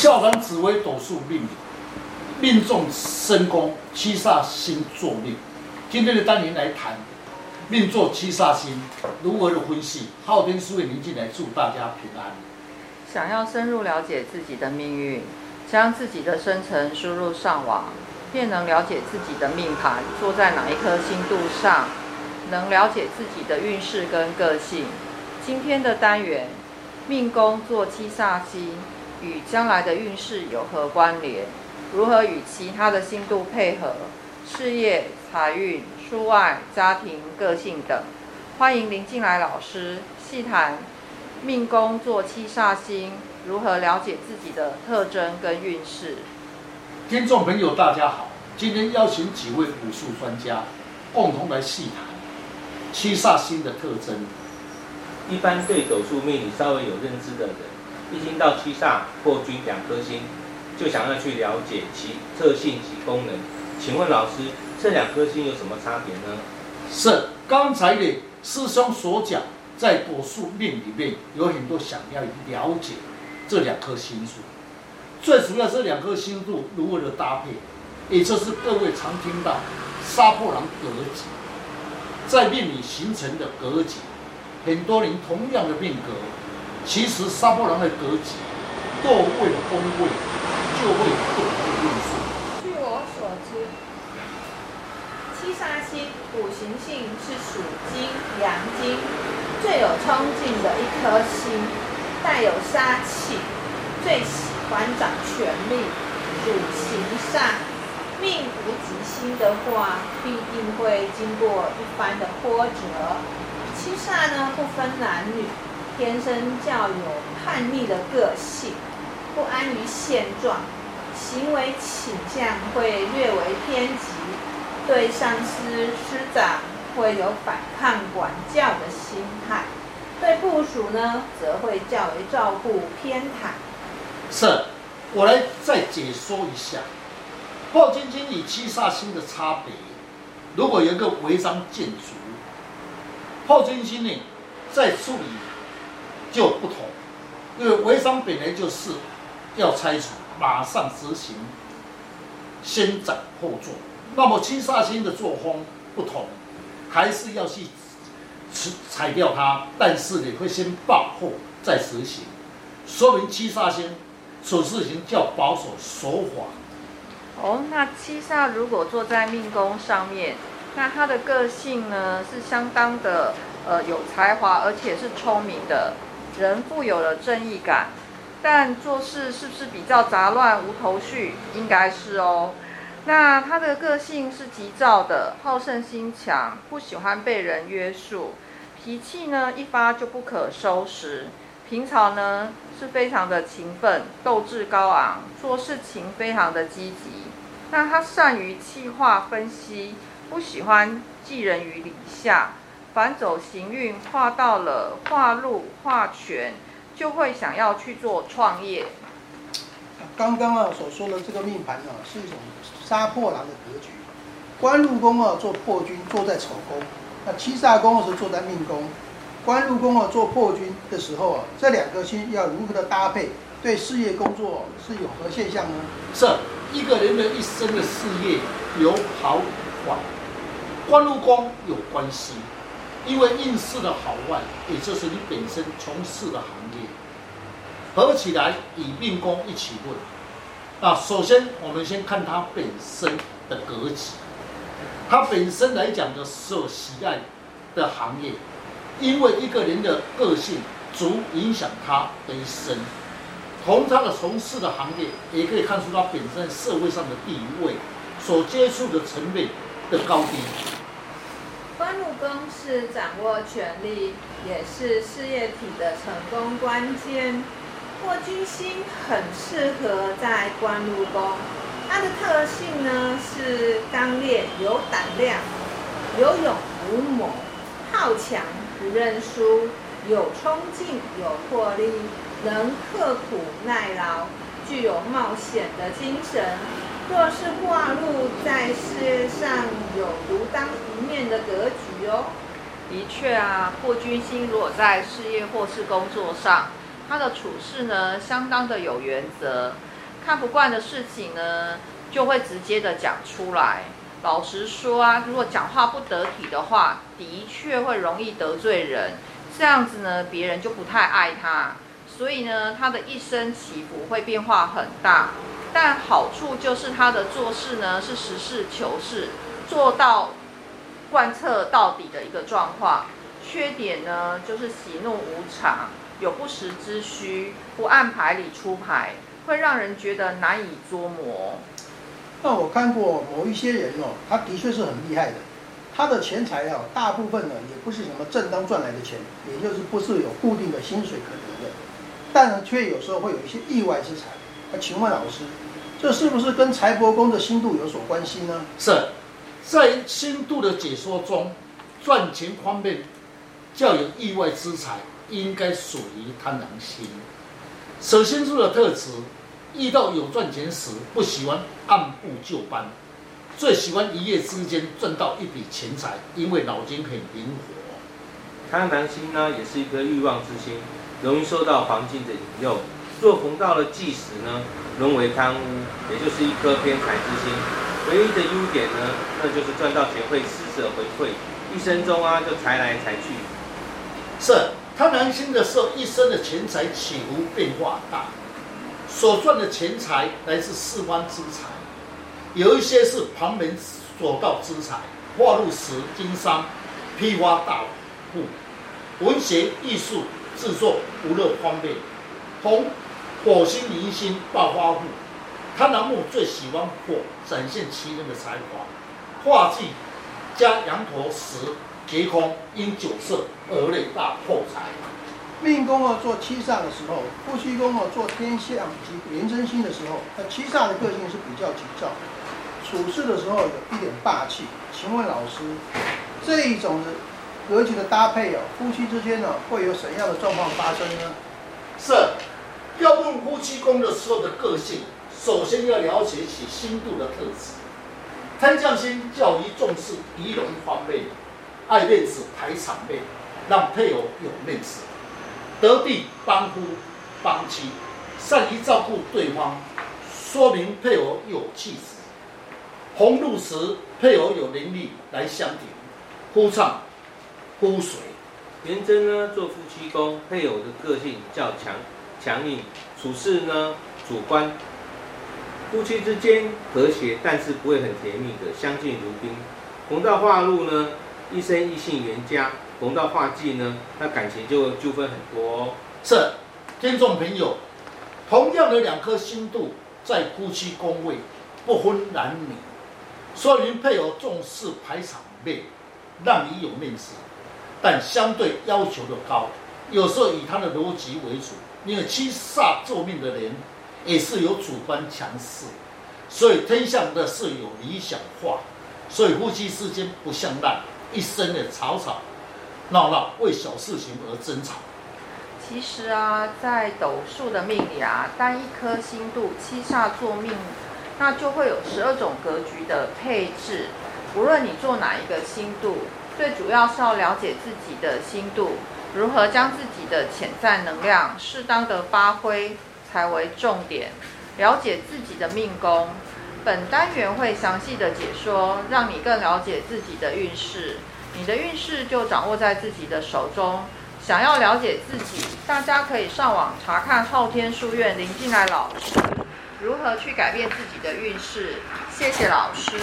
校长紫微斗数命理，命中身宫七煞星坐命。今天的单元来谈命坐七煞星如何的分析。昊天书院宁进来祝大家平安。想要深入了解自己的命运，将自己的生辰输入上网，便能了解自己的命盘坐在哪一颗星度上，能了解自己的运势跟个性。今天的单元，命宫坐七煞星与将来的运势有何关联？如何与其他的星度配合？事业、财运、出外、家庭、个性等，欢迎林进来老师细谈命宫坐七煞星如何了解自己的特征跟运势。听众朋友，大家好，今天邀请几位武术专家共同来细谈七煞星的特征。一般对斗数命理稍微有认知的人，一听到七煞、破军两颗星，就想要去了解其特性及功能。请问老师，这两颗星有什么差别呢？是刚才的师兄所讲，在果树命里面有很多想要了解这两颗星数，最主要这两颗星数如何的搭配，也就是各位常听到杀破狼格局，在命里形成的格局。很多人同样的命格，其实沙破狼的格局，各位的宫位就会不同的运势。据我所知，七杀星五行性是属金、阳金，最有冲劲的一颗星，带有杀气，最喜欢掌权力，主行善。命无吉星的话，必定会经过一番的波折。七煞呢，不分男女，天生较有叛逆的个性，不安于现状，行为倾向会略为偏激，对上司师长会有反抗管教的心态，对部属呢则会较为照顾偏袒。是，我来再解说一下破金星与七煞星的差别。如果有一个违章建筑。破军星呢，在处理就不同，因为违章本来就是要拆除，马上执行，先斩后奏。那么七煞星的作风不同，还是要去裁掉它，但是你会先报后再执行，说明七煞星处事情较保守守法。哦，那七煞如果坐在命宫上面？那他的个性呢，是相当的呃有才华，而且是聪明的人，富有了正义感，但做事是不是比较杂乱无头绪？应该是哦。那他的个性是急躁的，好胜心强，不喜欢被人约束，脾气呢一发就不可收拾。平常呢是非常的勤奋，斗志高昂，做事情非常的积极。那他善于企划分析。不喜欢寄人于篱下，凡走行运画到了化禄化权，就会想要去做创业。刚刚啊所说的这个命盘啊，是一种杀破狼的格局。官禄宫啊做破军，坐在丑宫；那七煞宫是坐在命宫。官禄宫啊做破军的时候啊，这两颗星要如何的搭配，对事业工作是有何现象呢？是一个人的一生的事业有好坏。官禄宫有关系，因为运势的好坏，也就是你本身从事的行业，合起来以命宫一起论。那首先我们先看他本身的格局，他本身来讲的所喜爱的行业，因为一个人的个性足影响他的一生。从他的从事的行业，也可以看出他本身社会上的地位，所接触的层面的高低。官禄宫是掌握权力，也是事业体的成功关键。破军星很适合在官禄宫，它的特性呢是刚烈、有胆量、有勇无谋、好强不认输、有冲劲、有魄力、能刻苦耐劳、具有冒险的精神。若是化禄在事业上有独当一面的格局哦。的确啊，破军星如果在事业或是工作上他的处事呢相当的有原则，看不惯的事情呢就会直接的讲出来。老实说啊，如果讲话不得体的话，的确会容易得罪人，这样子呢别人就不太爱他。所以呢，他的一生起伏会变化很大。但好处就是他的做事呢是实事求是，做到贯彻到底的一个状况。缺点呢就是喜怒无常，有不时之需，不按牌理出牌，会让人觉得难以捉摸。那我看过某一些人哦，他的确是很厉害的，他的钱财啊，大部分呢也不是什么正当赚来的钱，也就是不是有固定的薪水可得的，但呢却有时候会有一些意外之财。那请问老师，这是不是跟财帛宫的星度有所关系呢？是，在星度的解说中，赚钱方面较有意外之财，应该属于贪婪心。首先说的特质，遇到有赚钱时，不喜欢按部就班，最喜欢一夜之间赚到一笔钱财，因为脑筋很灵活。贪婪心呢，也是一颗欲望之心，容易受到环境的引诱。若逢到了忌时呢，沦为贪污，也就是一颗偏财之心。唯一的优点呢，那就是赚到钱会施舍回馈，一生中啊就财来财去。是贪狼星的时候，一生的钱财起伏变化大，所赚的钱财来自四方之财，有一些是旁门所道之财，化入石经商、批发大户、文学艺术制作、娱乐方面，同。火星、铃星、暴发户，贪狼木最喜欢火，展现其人的才华。化忌加羊驼时劫空，因酒色而累大破财。命宫哦做七煞的时候，夫妻宫哦做天象及廉贞星的时候，那七煞的个性是比较急躁，处事的时候有一点霸气。请问老师，这一种的格局的搭配哦，夫妻之间呢会有怎样的状况发生呢？是。要问夫妻宫的时候的个性，首先要了解其星度的特质。贪将星较于重视仪容方面，爱面子、排场面，让配偶有面子。得地帮夫帮妻，善于照顾对方，说明配偶有气质。红露时，配偶有能力来相挺，夫唱妇随。元贞呢，做夫妻宫，配偶的个性较强。强硬，处事呢主观，夫妻之间和谐，但是不会很甜蜜的，相敬如宾。逢到化禄呢，一生异性缘佳；逢到化忌呢，那感情就纠纷很多哦。是，听众朋友，同样的两颗星度在夫妻宫位，不分男女，说明配偶重视排场面，让你有面子，但相对要求的高，有时候以他的逻辑为主。因为七煞做命的人也是有主观强势，所以天象的是有理想化，所以夫妻之间不像烂，一生的吵吵闹闹，为小事情而争吵。其实啊，在斗数的命里啊，单一颗星度七煞做命，那就会有十二种格局的配置。无论你做哪一个星度，最主要是要了解自己的星度。如何将自己的潜在能量适当的发挥才为重点。了解自己的命宫，本单元会详细的解说，让你更了解自己的运势。你的运势就掌握在自己的手中。想要了解自己，大家可以上网查看昊天书院林进来老师如何去改变自己的运势。谢谢老师。